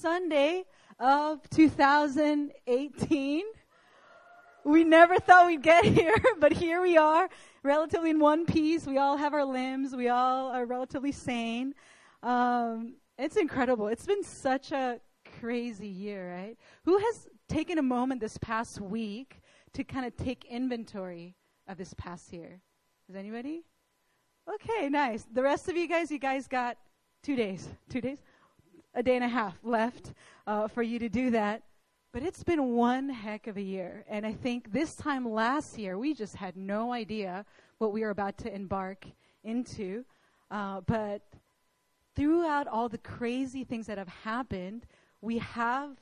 Sunday of 2018. We never thought we'd get here, but here we are, relatively in one piece. We all have our limbs. We all are relatively sane. Um, it's incredible. It's been such a crazy year, right? Who has taken a moment this past week to kind of take inventory of this past year? Is anybody? Okay, nice. The rest of you guys, you guys got two days. Two days? A day and a half left uh, for you to do that. But it's been one heck of a year. And I think this time last year, we just had no idea what we were about to embark into. Uh, but throughout all the crazy things that have happened, we have,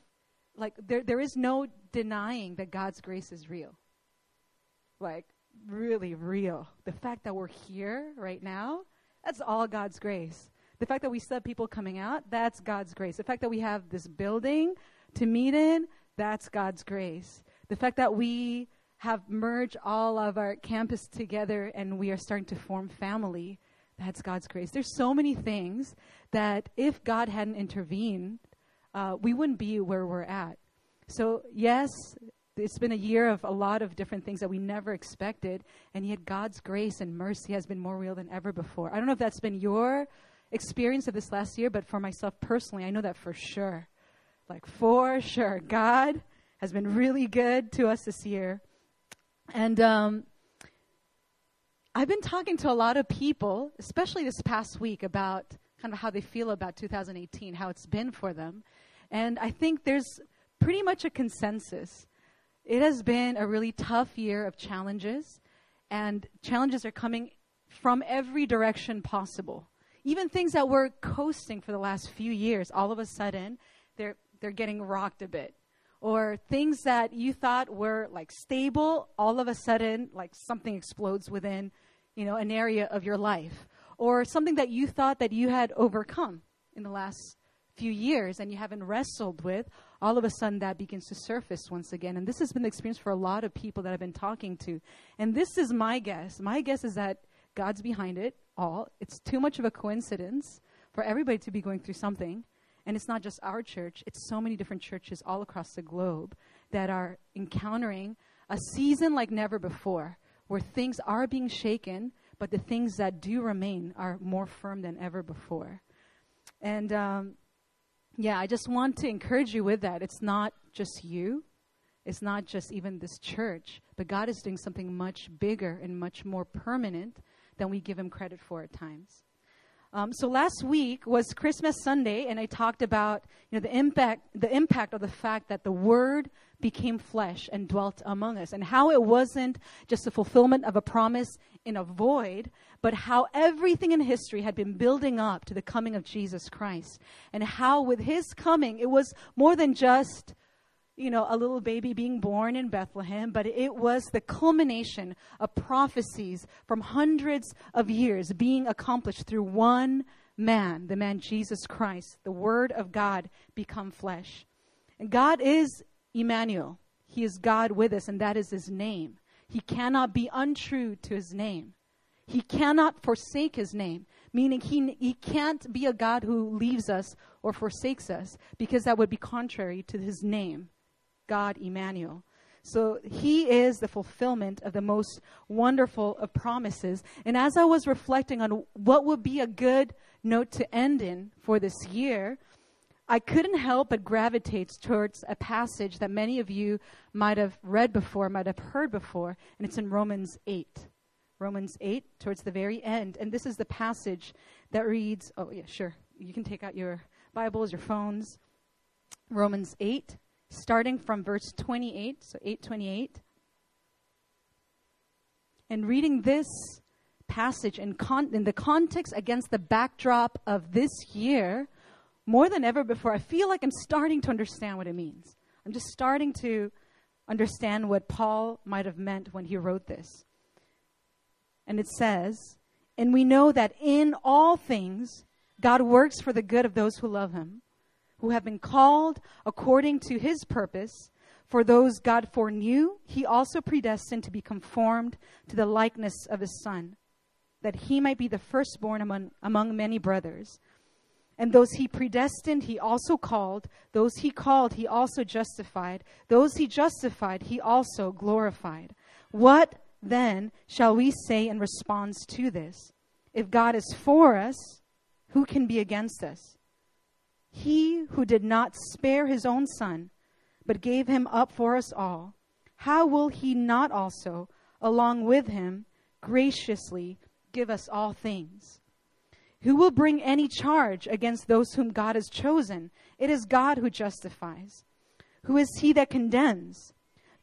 like, there, there is no denying that God's grace is real. Like, really real. The fact that we're here right now, that's all God's grace. The fact that we still have people coming out, that's God's grace. The fact that we have this building to meet in, that's God's grace. The fact that we have merged all of our campus together and we are starting to form family, that's God's grace. There's so many things that if God hadn't intervened, uh, we wouldn't be where we're at. So, yes, it's been a year of a lot of different things that we never expected, and yet God's grace and mercy has been more real than ever before. I don't know if that's been your experience of this last year, but for myself personally, I know that for sure. Like, for sure. God has been really good to us this year. And um, I've been talking to a lot of people, especially this past week, about kind of how they feel about 2018, how it's been for them. And I think there's pretty much a consensus. It has been a really tough year of challenges, and challenges are coming from every direction possible. Even things that were coasting for the last few years, all of a sudden, they're, they're getting rocked a bit. Or things that you thought were like stable, all of a sudden, like something explodes within, you know, an area of your life. Or something that you thought that you had overcome in the last few years and you haven't wrestled with, all of a sudden that begins to surface once again. And this has been the experience for a lot of people that I've been talking to. And this is my guess. My guess is that God's behind it all. It's too much of a coincidence for everybody to be going through something. And it's not just our church, it's so many different churches all across the globe that are encountering a season like never before where things are being shaken, but the things that do remain are more firm than ever before. And um, yeah, I just want to encourage you with that. It's not just you, it's not just even this church, but God is doing something much bigger and much more permanent than we give Him credit for at times. Um, so last week was Christmas Sunday, and I talked about you know the impact the impact of the fact that the Word became flesh and dwelt among us, and how it wasn't just a fulfillment of a promise in a void, but how everything in history had been building up to the coming of Jesus Christ, and how with His coming it was more than just you know, a little baby being born in Bethlehem, but it was the culmination of prophecies from hundreds of years being accomplished through one man, the man Jesus Christ, the Word of God become flesh. And God is Emmanuel. He is God with us, and that is his name. He cannot be untrue to his name. He cannot forsake his name, meaning he, he can't be a God who leaves us or forsakes us, because that would be contrary to his name. God Emmanuel. So he is the fulfillment of the most wonderful of promises. And as I was reflecting on what would be a good note to end in for this year, I couldn't help but gravitate towards a passage that many of you might have read before, might have heard before, and it's in Romans 8. Romans 8, towards the very end. And this is the passage that reads, oh, yeah, sure. You can take out your Bibles, your phones. Romans 8, starting from verse 28, so 828. And reading this passage in, con- in the context against the backdrop of this year, more than ever before, I feel like I'm starting to understand what it means. I'm just starting to understand what Paul might have meant when he wrote this. And it says, And we know that in all things, God works for the good of those who love him who have been called according to his purpose. For those God foreknew, he also predestined to be conformed to the likeness of his Son, that he might be the firstborn among, among many brothers. And those he predestined, he also called. Those he called, he also justified. Those he justified, he also glorified. What then shall we say in response to this? If God is for us, who can be against us? He who did not spare his own son, but gave him up for us all, how will he not also, along with him, graciously give us all things? Who will bring any charge against those whom God has chosen? It is God who justifies. Who is he that condemns?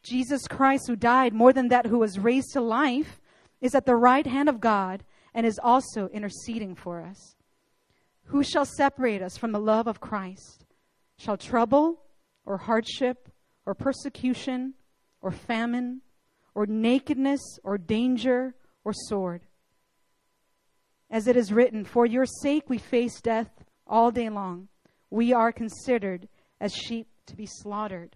Jesus Christ, who died, more than that, who was raised to life, is at the right hand of God and is also interceding for us. Who shall separate us from the love of Christ? Shall trouble, or hardship, or persecution, or famine, or nakedness, or danger, or sword? As it is written, For your sake we face death all day long. We are considered as sheep to be slaughtered.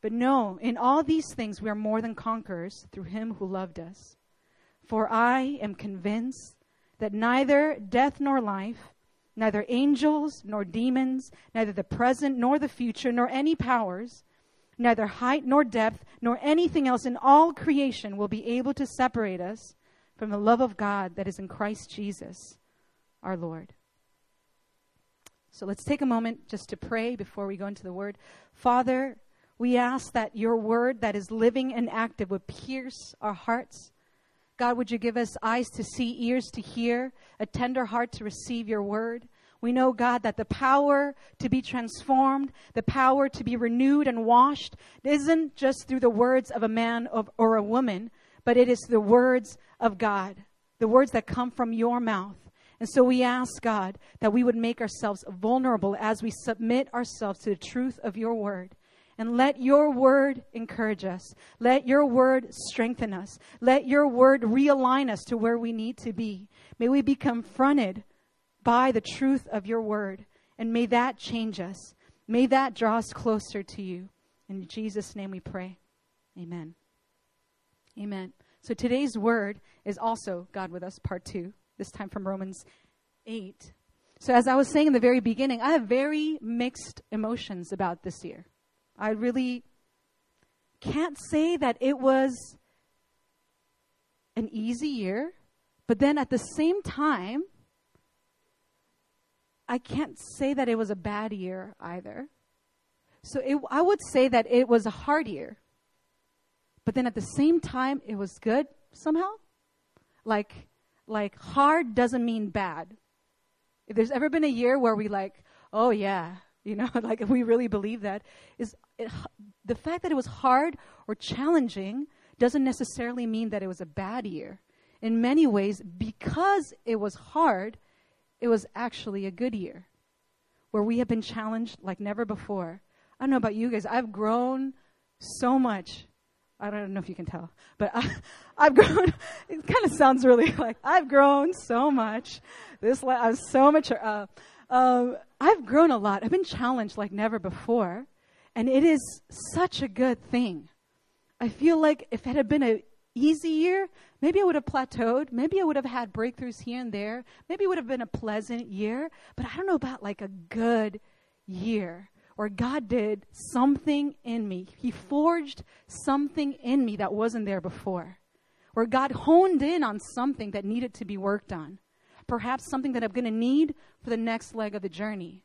But no, in all these things we are more than conquerors through him who loved us. For I am convinced that neither death nor life, neither angels nor demons, neither the present nor the future, nor any powers, neither height nor depth, nor anything else in all creation will be able to separate us from the love of God that is in Christ Jesus, our Lord. So let's take a moment just to pray before we go into the word. Father, we ask that your word that is living and active would pierce our hearts. God, would you give us eyes to see, ears to hear, a tender heart to receive your word? We know, God, that the power to be transformed, the power to be renewed and washed, isn't just through the words of a man or a woman, but it is the words of God, the words that come from your mouth. And so we ask God that we would make ourselves vulnerable as we submit ourselves to the truth of your word. And let your word encourage us. Let your word strengthen us. Let your word realign us to where we need to be. May we be confronted by the truth of your word. And may that change us. May that draw us closer to you. In Jesus' name we pray. Amen. Amen. So today's word is also God with us, part two, this time from Romans 8. So, as I was saying in the very beginning, I have very mixed emotions about this year. I really can't say that it was an easy year, but then at the same time, I can't say that it was a bad year either. So it, I would say that it was a hard year. But then at the same time, it was good somehow. Like, like hard doesn't mean bad. If there's ever been a year where we like, oh yeah, you know, like if we really believe that, is it, the fact that it was hard or challenging doesn't necessarily mean that it was a bad year. In many ways, because it was hard, it was actually a good year where we have been challenged like never before. I don't know about you guys, I've grown so much I don't know if you can tell, but I, have grown. It kind of sounds really like I've grown so much. This I'm so mature. Uh, um, I've grown a lot. I've been challenged like never before, and it is such a good thing. I feel like if it had been an easy year, maybe I would have plateaued. Maybe I would have had breakthroughs here and there. Maybe it would have been a pleasant year. But I don't know about like a good year where God did something in me. He forged something in me that wasn't there before. Where God honed in on something that needed to be worked on. Perhaps something that I'm going to need for the next leg of the journey.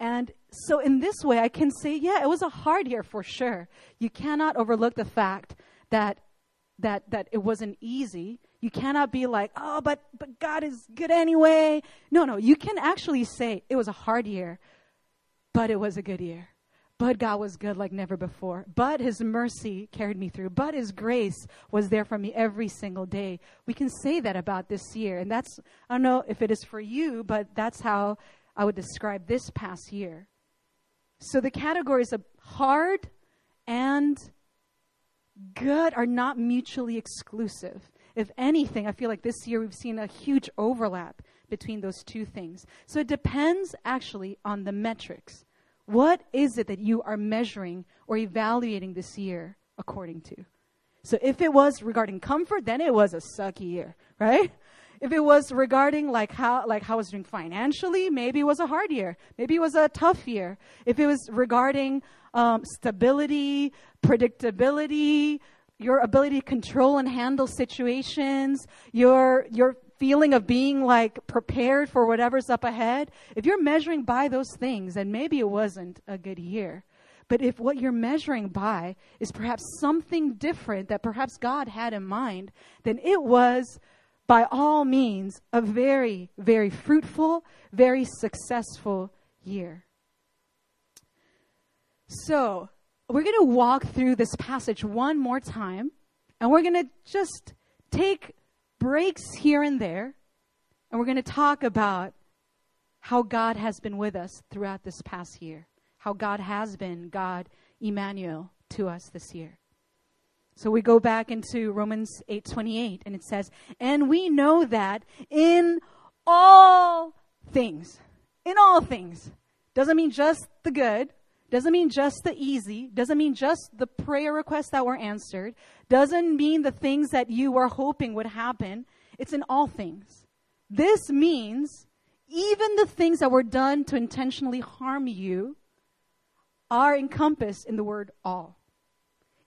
And so, in this way, I can say, yeah, it was a hard year for sure. You cannot overlook the fact that that that it wasn't easy. You cannot be like, oh, but but God is good anyway. No, no, you can actually say it was a hard year, but it was a good year. But God was good like never before. But His mercy carried me through. But His grace was there for me every single day. We can say that about this year. And that's, I don't know if it is for you, but that's how I would describe this past year. So the categories of hard and good are not mutually exclusive. If anything, I feel like this year we've seen a huge overlap between those two things. So it depends actually on the metrics. What is it that you are measuring or evaluating this year according to? So if it was regarding comfort, then it was a sucky year, right? If it was regarding like how like how I was doing financially, maybe it was a hard year. Maybe it was a tough year. If it was regarding um, stability, predictability, your ability to control and handle situations, your your feeling of being like prepared for whatever's up ahead, if you're measuring by those things, and maybe it wasn't a good year. But if what you're measuring by is perhaps something different that perhaps God had in mind, then it was by all means a very, very fruitful, very successful year. So, we're going to walk through this passage one more time, and we're going to just take breaks here and there, and we're going to talk about how God has been with us throughout this past year, how God has been God Emmanuel to us this year. So we go back into Romans 8:28 and it says, "And we know that in all things, in all things, doesn't mean just the good, doesn't mean just the easy, doesn't mean just the prayer requests that were answered, doesn't mean the things that you were hoping would happen. It's in all things. This means even the things that were done to intentionally harm you are encompassed in the word all.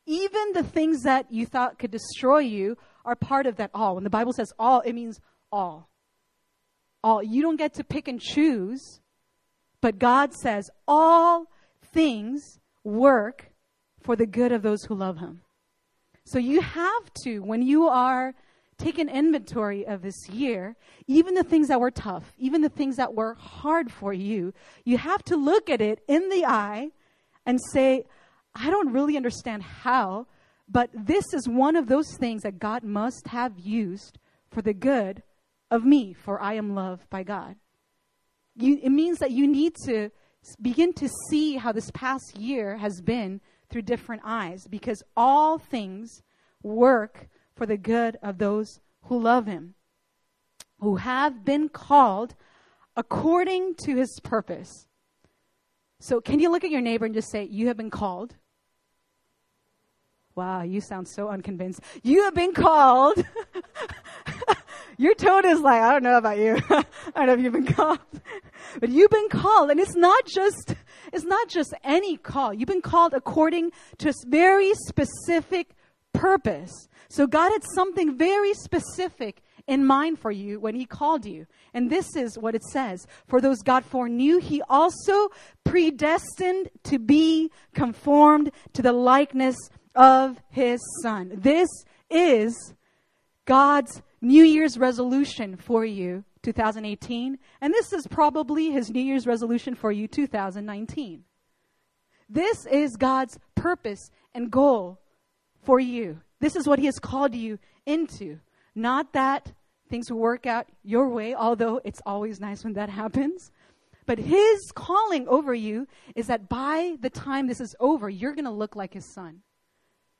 Even the things that you thought could destroy you are part of that all. When the Bible says all, it means all. All. You don't get to pick and choose, but God says all things work for the good of those who love him. So you have to, when you are taking inventory of this year, even the things that were tough, even the things that were hard for you, you have to look at it in the eye and say, I don't really understand how, but this is one of those things that God must have used for the good of me, for I am loved by God. You, it means that you need to begin to see how this past year has been through different eyes because all things work for the good of those who love him, who have been called according to his purpose. So, can you look at your neighbor and just say, You have been called? Wow, you sound so unconvinced. You have been called. your tone is like, I don't know about you. I don't know if you've been called. But you've been called, and it's not just it's not just any call. You've been called according to a very specific purpose. So God had something very specific in mind for you when he called you. And this is what it says. For those God foreknew, he also predestined to be conformed to the likeness of his son. This is God's New Year's resolution for you 2018, and this is probably his New Year's resolution for you 2019. This is God's purpose and goal for you. This is what he has called you into. Not that things will work out your way, although it's always nice when that happens. But his calling over you is that by the time this is over, you're going to look like his son.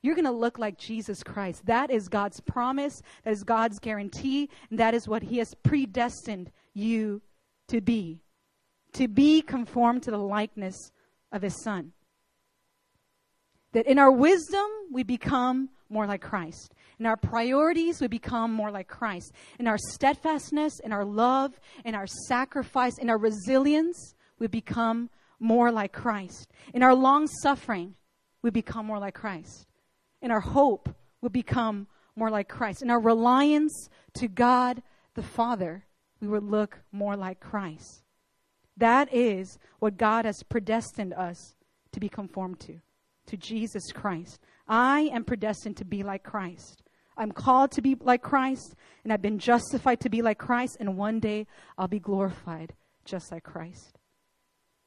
You're going to look like Jesus Christ. That is God's promise. That is God's guarantee. And that is what He has predestined you to be. To be conformed to the likeness of His Son. That in our wisdom, we become more like Christ. In our priorities, we become more like Christ. In our steadfastness, in our love, in our sacrifice, in our resilience, we become more like Christ. In our long suffering, we become more like Christ and our hope will become more like Christ. In our reliance to God the Father, we would look more like Christ. That is what God has predestined us to be conformed to, to Jesus Christ. I am predestined to be like Christ. I'm called to be like Christ, and I've been justified to be like Christ, and one day I'll be glorified just like Christ.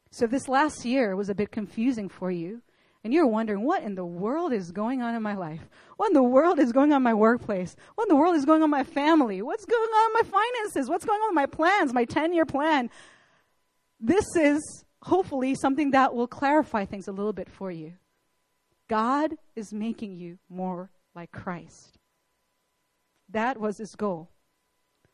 So, this last year was a bit confusing for you and you're wondering what in the world is going on in my life? What in the world is going on in my workplace? What in the world is going on in my family? What's going on in my finances? What's going on with my plans, my 10 year plan? This is hopefully something that will clarify things a little bit for you. God is making you more like Christ. That was his goal.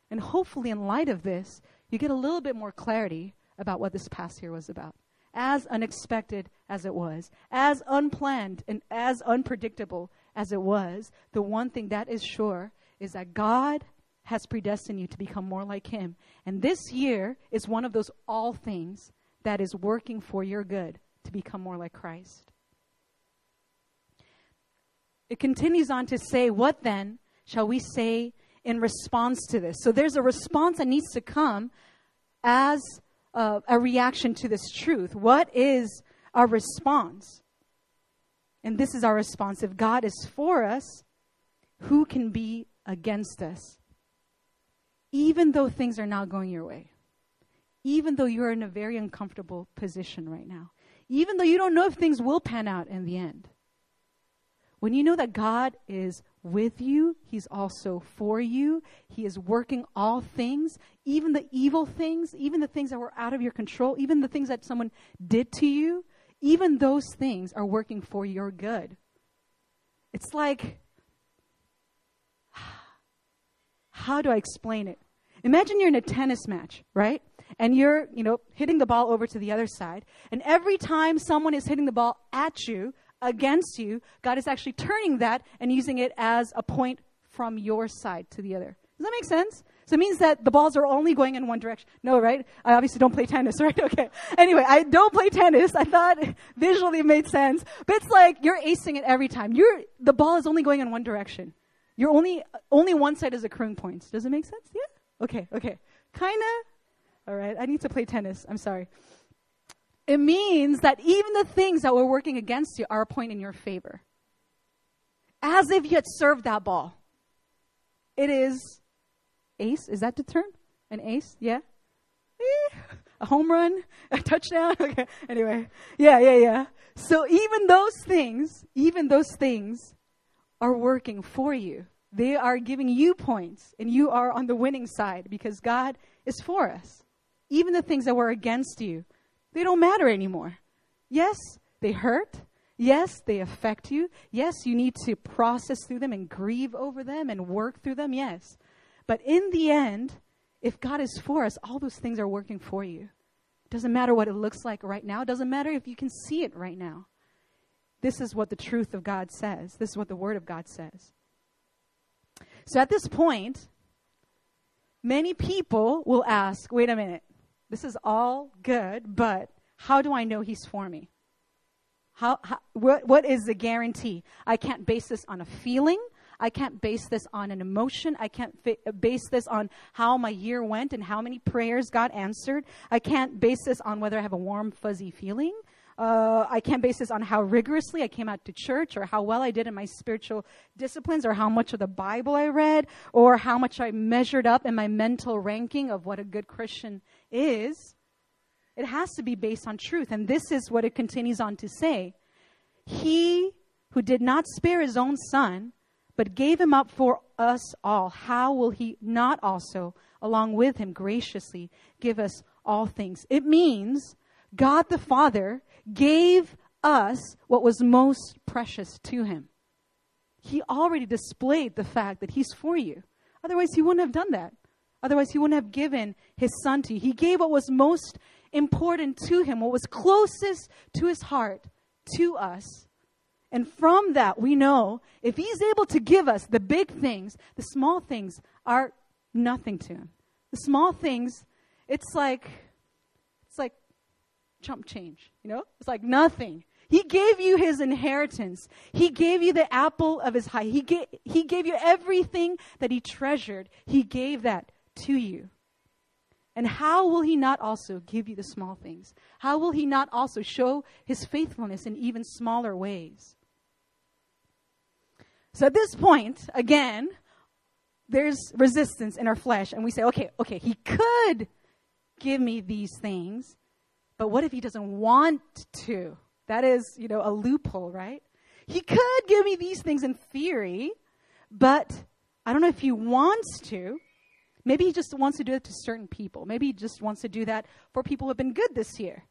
And hopefully, in light of this, you get a little bit more clarity about what this past year was about as unexpected as it was, as unplanned and as unpredictable as it was, the one thing that is sure is that God has predestined you to become more like Him. And this year is one of those all things that is working for your good to become more like Christ. It continues on to say, What then shall we say in response to this? So there's a response that needs to come as a, a reaction to this truth. What is our response? And this is our response. If God is for us, who can be against us? Even though things are not going your way, even though you're in a very uncomfortable position right now, even though you don't know if things will pan out in the end. When you know that God is with you, He's also for you. He is working all things, even the evil things, even the things that were out of your control, even the things that someone did to you, even those things are working for your good. It's like, how do I explain it? Imagine you're in a tennis match, right? And you're, you know, hitting the ball over to the other side. And every time someone is hitting the ball at you, against you, God is actually turning that and using it as a point from your side to the other. Does that make sense? So it means that the balls are only going in one direction. No, right? I obviously don't play tennis, right? Okay. Anyway, I don't play tennis. I thought visually it made sense. But it's like you're acing it every time. You're, the ball is only going in one direction. You're only, only one side is accruing points. Does it make sense? Yeah? Okay, okay. Kinda? Alright, I need to play tennis. I'm sorry. It means that even the things that were working against you are a point in your favor. As if you had served that ball. It is ace. Is that the term? An ace? Yeah? Eh, a home run? A touchdown? Okay. Anyway. Yeah, yeah, yeah. So even those things, even those things are working for you. They are giving you points, and you are on the winning side because God is for us. Even the things that were against you, they don't matter anymore. Yes, they hurt. Yes, they affect you. Yes, you need to process through them and grieve over them and work through them. Yes. But in the end, if God is for us, all those things are working for you. It Doesn't matter what it looks like right now. it Doesn't matter if you can see it right now. This is what the truth of God says. This is what the Word of God says. So at this point, many people will ask wait a minute, this is all good, but how do I know He's for me? How, how, what, what is the guarantee? I can't base this on a feeling. I can't base this on an emotion. I can't fi- base this on how my year went and how many prayers God answered. I can't base this on whether I have a warm, fuzzy feeling. Uh, I can't base this on how rigorously I came out to church or how well I did in my spiritual disciplines or how much of the Bible I read or how much I measured up in my mental ranking of what a good Christian is. It has to be based on truth. And this is what it continues on to say. He who did not spare his own son, but gave him up for us all, how will he not also, along with him, graciously give us all things? It means God the Father gave us what was most precious to him. He already displayed the fact that he's for you. Otherwise, he wouldn't have done that. Otherwise, he wouldn't have given his son to you. He gave what was most important to him, what was closest to his heart, to us. And from that, we know if he's able to give us the big things, the small things are nothing to him. The small things, it's like, it's like chump change, you know? It's like nothing. He gave you his inheritance. He gave you the apple of his eye. He gave, he gave you everything that he treasured. He gave that to you. And how will he not also give you the small things? How will he not also show his faithfulness in even smaller ways? So at this point, again, there's resistance in our flesh, and we say, okay, okay, he could give me these things, but what if he doesn't want to? That is, you know, a loophole, right? He could give me these things in theory, but I don't know if he wants to. Maybe he just wants to do it to certain people. Maybe he just wants to do that for people who have been good this year.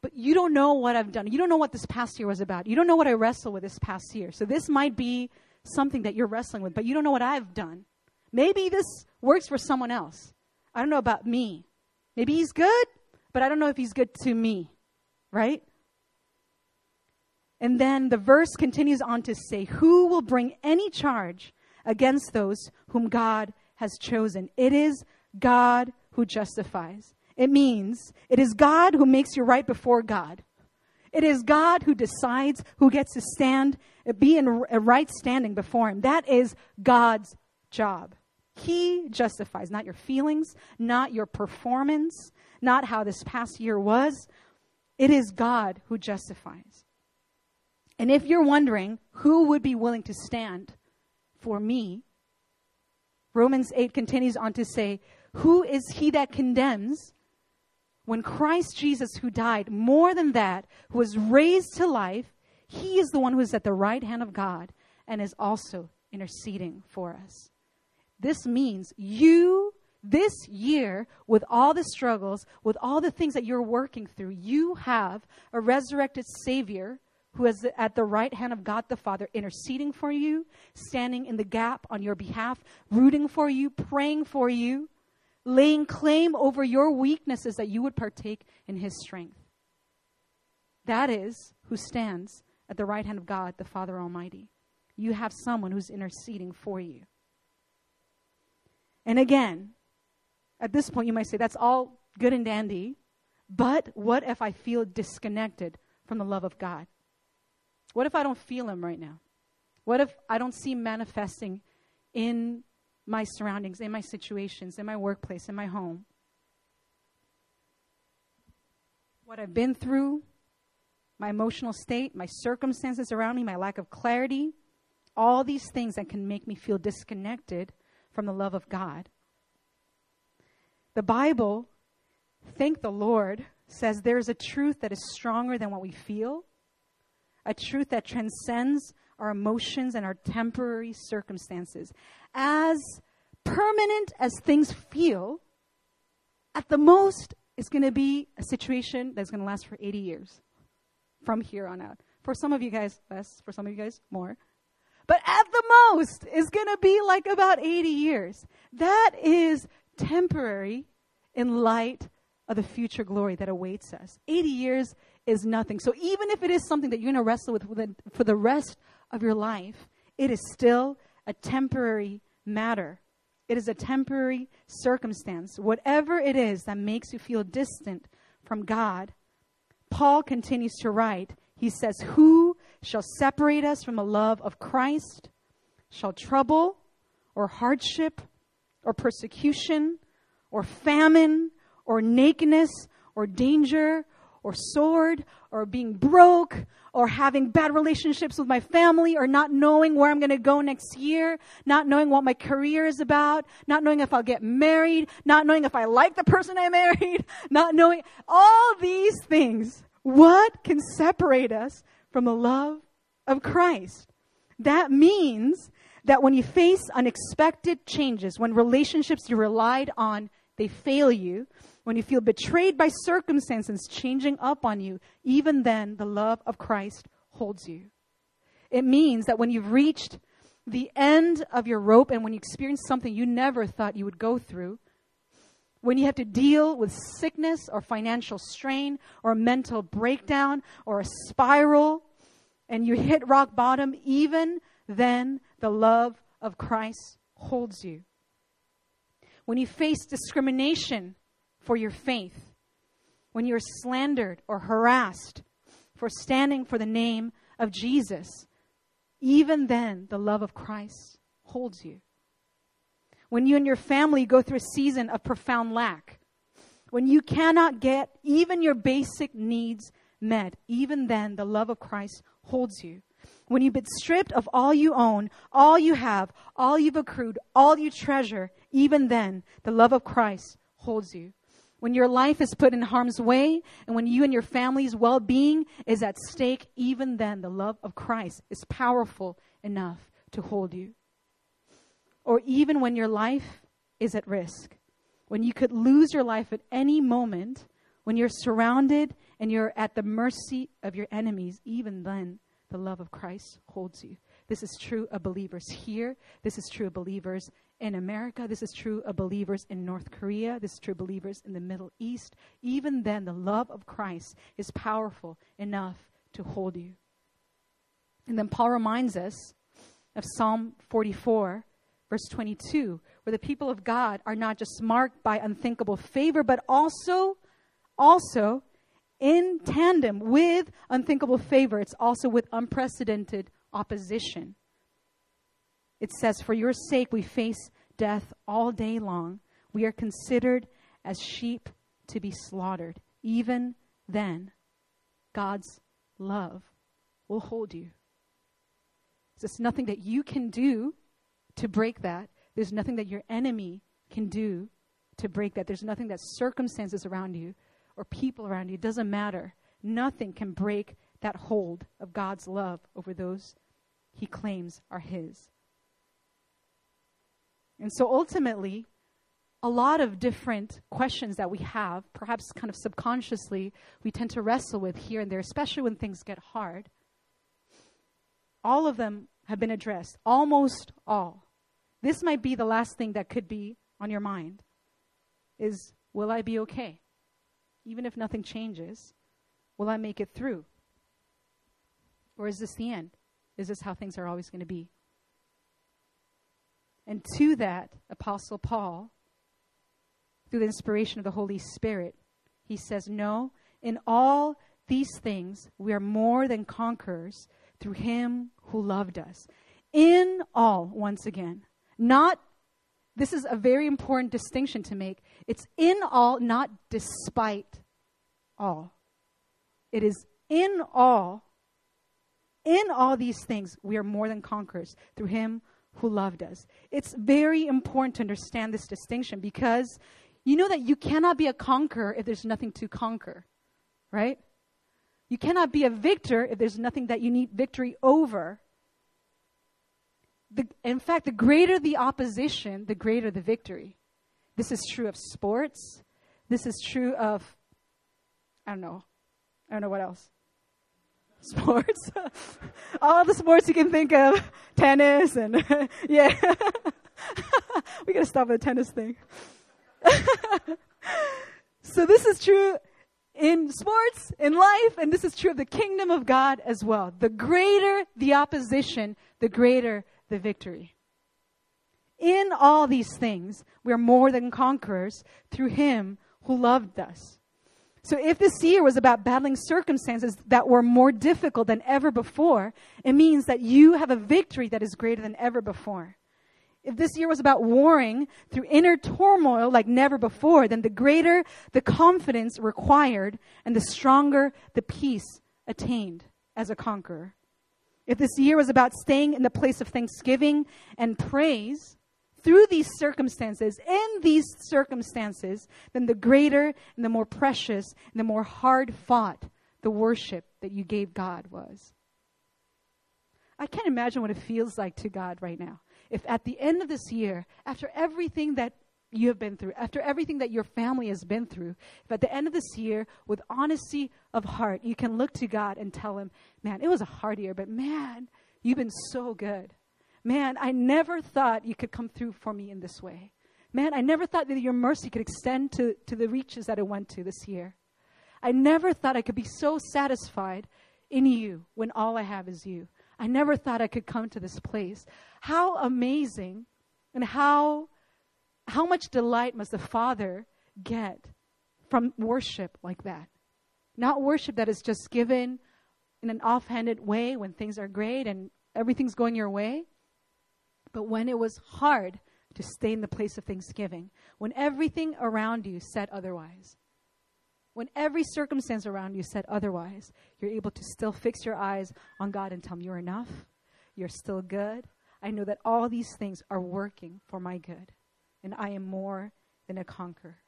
But you don't know what I've done. You don't know what this past year was about. You don't know what I wrestled with this past year. So this might be something that you're wrestling with, but you don't know what I've done. Maybe this works for someone else. I don't know about me. Maybe he's good, but I don't know if he's good to me, right? And then the verse continues on to say, Who will bring any charge against those whom God has chosen. It is God who justifies. It means it is God who makes you right before God. It is God who decides who gets to stand, be in a right standing before Him. That is God's job. He justifies, not your feelings, not your performance, not how this past year was. It is God who justifies. And if you're wondering who would be willing to stand for me, Romans 8 continues on to say, Who is he that condemns? When Christ Jesus, who died, more than that, who was raised to life, he is the one who is at the right hand of God and is also interceding for us. This means you, this year, with all the struggles, with all the things that you're working through, you have a resurrected Savior who is at the right hand of God the Father, interceding for you, standing in the gap on your behalf, rooting for you, praying for you, laying claim over your weaknesses that you would partake in His strength. That is who stands at the right hand of God the Father Almighty. You have someone who's interceding for you. And again, at this point, you might say, that's all good and dandy, but what if I feel disconnected from the love of God? What if I don't feel Him right now? What if I don't see manifesting in my surroundings, in my situations, in my workplace, in my home? What I've been through, my emotional state, my circumstances around me, my lack of clarity, all these things that can make me feel disconnected from the love of God. The Bible, thank the Lord, says there's a truth that is stronger than what we feel, a truth that transcends our emotions and our temporary circumstances. As permanent as things feel, at the most, it's going to be a situation that's going to last for 80 years from here on out. For some of you guys, less. For some of you guys, more. But at the most, it's going to be like about 80 years. That is temporary in light of the future glory that awaits us. 80 years is nothing. So even if it is something that you're going to wrestle with for the rest of your life, it is still a temporary matter. It is a temporary circumstance. Whatever it is that makes you feel distant from God, Paul continues to write. He says, Who shall separate us from the love of Christ? Shall trouble or hardship or persecution or famine or nakedness or danger or sword or being broke or having bad relationships with my family or not knowing where I'm going to go next year, not knowing what my career is about, not knowing if I'll get married, not knowing if I like the person I married, not knowing all these things. What can separate us from the love of Christ? That means that when you face unexpected changes, when relationships you relied on, they fail you, when you feel betrayed by circumstances changing up on you, even then the love of Christ holds you. It means that when you've reached the end of your rope and when you experience something you never thought you would go through, when you have to deal with sickness or financial strain or a mental breakdown or a spiral and you hit rock bottom, even then the love of Christ holds you. When you face discrimination for your faith, when you're slandered or harassed for standing for the name of Jesus, even then the love of Christ holds you. When you and your family go through a season of profound lack, when you cannot get even your basic needs met, even then the love of Christ holds you. When you've been stripped of all you own, all you have, all you've accrued, all you treasure, even then the love of Christ holds you. When your life is put in harm's way and when you and your family's well being is at stake, even then the love of Christ is powerful enough to hold you. Or even when your life is at risk, when you could lose your life at any moment, when you're surrounded and you're at the mercy of your enemies, even then the love of Christ holds you. This is true of believers here. This is true of believers in America. This is true of believers in North Korea. This is true of believers in the Middle East. Even then, the love of Christ is powerful enough to hold you. And then Paul reminds us of Psalm 44, verse 22, where the people of God are not just marked by unthinkable favor, but also, also in tandem with unthinkable favor, it's also with unprecedented opposition. It says, For your sake we face death all day long. We are considered as sheep to be slaughtered. Even then, God's love will hold you. There's nothing that you can do to break that. There's nothing that your enemy can do to break that. There's nothing that circumstances around you or people around you, it doesn't matter. Nothing can break that hold of God's love over those he claims are his. And so ultimately, a lot of different questions that we have, perhaps kind of subconsciously, we tend to wrestle with here and there, especially when things get hard. All of them have been addressed, almost all. This might be the last thing that could be on your mind is will I be okay? Even if nothing changes, will I make it through? Or is this the end? Is this how things are always going to be? And to that, Apostle Paul, through the inspiration of the Holy Spirit, he says, No, in all these things we are more than conquerors through him who loved us. In all, once again, not, this is a very important distinction to make. It's in all, not despite all. It is in all, in all these things, we are more than conquerors through him who loved us. It's very important to understand this distinction because you know that you cannot be a conqueror if there's nothing to conquer, right? You cannot be a victor if there's nothing that you need victory over. The, in fact, the greater the opposition, the greater the victory. This is true of sports. This is true of, I don't know, I don't know what else sports. All the sports you can think of, tennis and yeah. we got to stop the tennis thing. so this is true in sports, in life, and this is true of the kingdom of God as well. The greater the opposition, the greater the victory. In all these things, we are more than conquerors through him who loved us. So if this year was about battling circumstances that were more difficult than ever before, it means that you have a victory that is greater than ever before. If this year was about warring through inner turmoil like never before, then the greater the confidence required and the stronger the peace attained as a conqueror. If this year was about staying in the place of thanksgiving and praise, through these circumstances, in these circumstances, then the greater and the more precious and the more hard fought the worship that you gave God was. I can't imagine what it feels like to God right now. If at the end of this year, after everything that you have been through, after everything that your family has been through, if at the end of this year, with honesty of heart, you can look to God and tell Him, man, it was a hard year, but man, you've been so good. Man, I never thought you could come through for me in this way. Man, I never thought that your mercy could extend to, to the reaches that it went to this year. I never thought I could be so satisfied in you when all I have is you. I never thought I could come to this place. How amazing and how how much delight must the Father get from worship like that? Not worship that is just given in an offhanded way when things are great and everything's going your way, but when it was hard to stay in the place of thanksgiving, when everything around you said otherwise, when every circumstance around you said otherwise, you're able to still fix your eyes on God and tell Him, You're enough, you're still good. I know that all these things are working for my good, and I am more than a conqueror.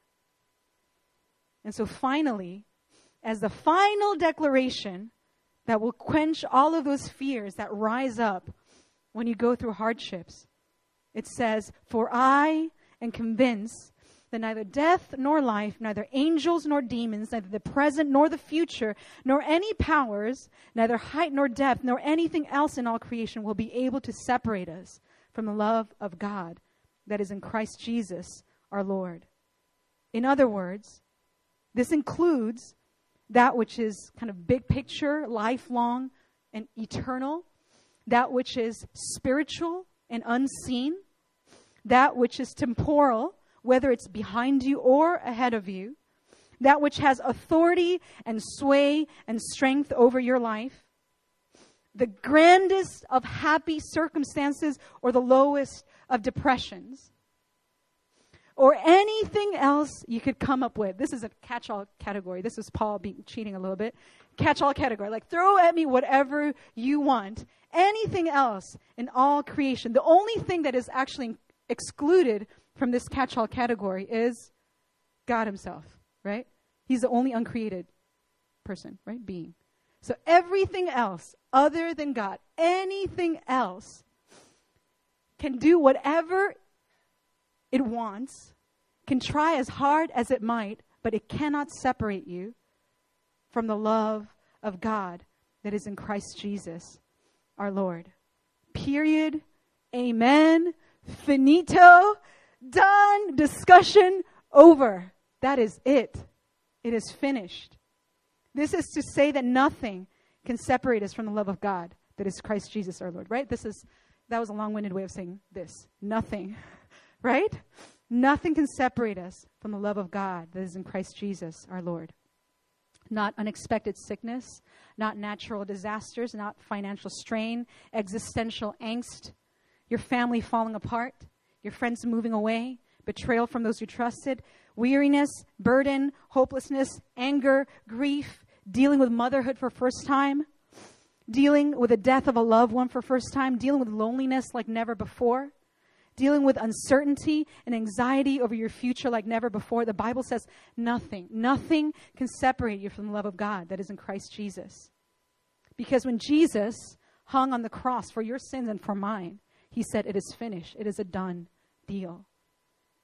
And so finally, as the final declaration that will quench all of those fears that rise up when you go through hardships. It says, For I am convinced that neither death nor life, neither angels nor demons, neither the present nor the future, nor any powers, neither height nor depth, nor anything else in all creation will be able to separate us from the love of God that is in Christ Jesus our Lord. In other words, this includes that which is kind of big picture, lifelong, and eternal, that which is spiritual and unseen, that which is temporal, whether it's behind you or ahead of you, that which has authority and sway and strength over your life, the grandest of happy circumstances or the lowest of depressions, or anything else you could come up with. This is a catch all category. This is Paul being cheating a little bit. Catch all category. Like throw at me whatever you want. Anything else in all creation. The only thing that is actually excluded from this catch all category is God Himself, right? He's the only uncreated person, right? Being. So everything else other than God, anything else, can do whatever it wants, can try as hard as it might, but it cannot separate you from the love of God that is in Christ Jesus, our Lord. Period. Amen. Finito. Done. Discussion over. That is it. It is finished. This is to say that nothing can separate us from the love of God that is Christ Jesus our Lord, right? This is that was a long-winded way of saying this. Nothing, right? Nothing can separate us from the love of God that is in Christ Jesus our Lord. Not unexpected sickness, not natural disasters, not financial strain, existential angst, your family falling apart, your friends moving away, betrayal from those you trusted, weariness, burden, hopelessness, anger, grief, dealing with motherhood for first time, dealing with the death of a loved one for first time, dealing with loneliness like never before, dealing with uncertainty and anxiety over your future like never before. The Bible says nothing, nothing can separate you from the love of God that is in Christ Jesus. Because when Jesus hung on the cross for your sins and for mine, he said, It is finished. It is a done deal.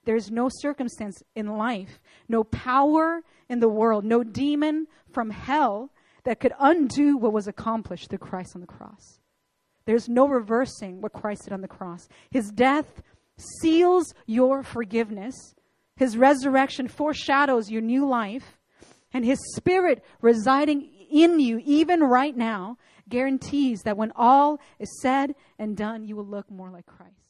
There's no circumstance in life, no power in the world, no demon from hell that could undo what was accomplished through Christ on the cross. There's no reversing what Christ did on the cross. His death seals your forgiveness. His resurrection foreshadows your new life. And His Spirit residing in you, even right now, guarantees that when all is said and done, you will look more like Christ.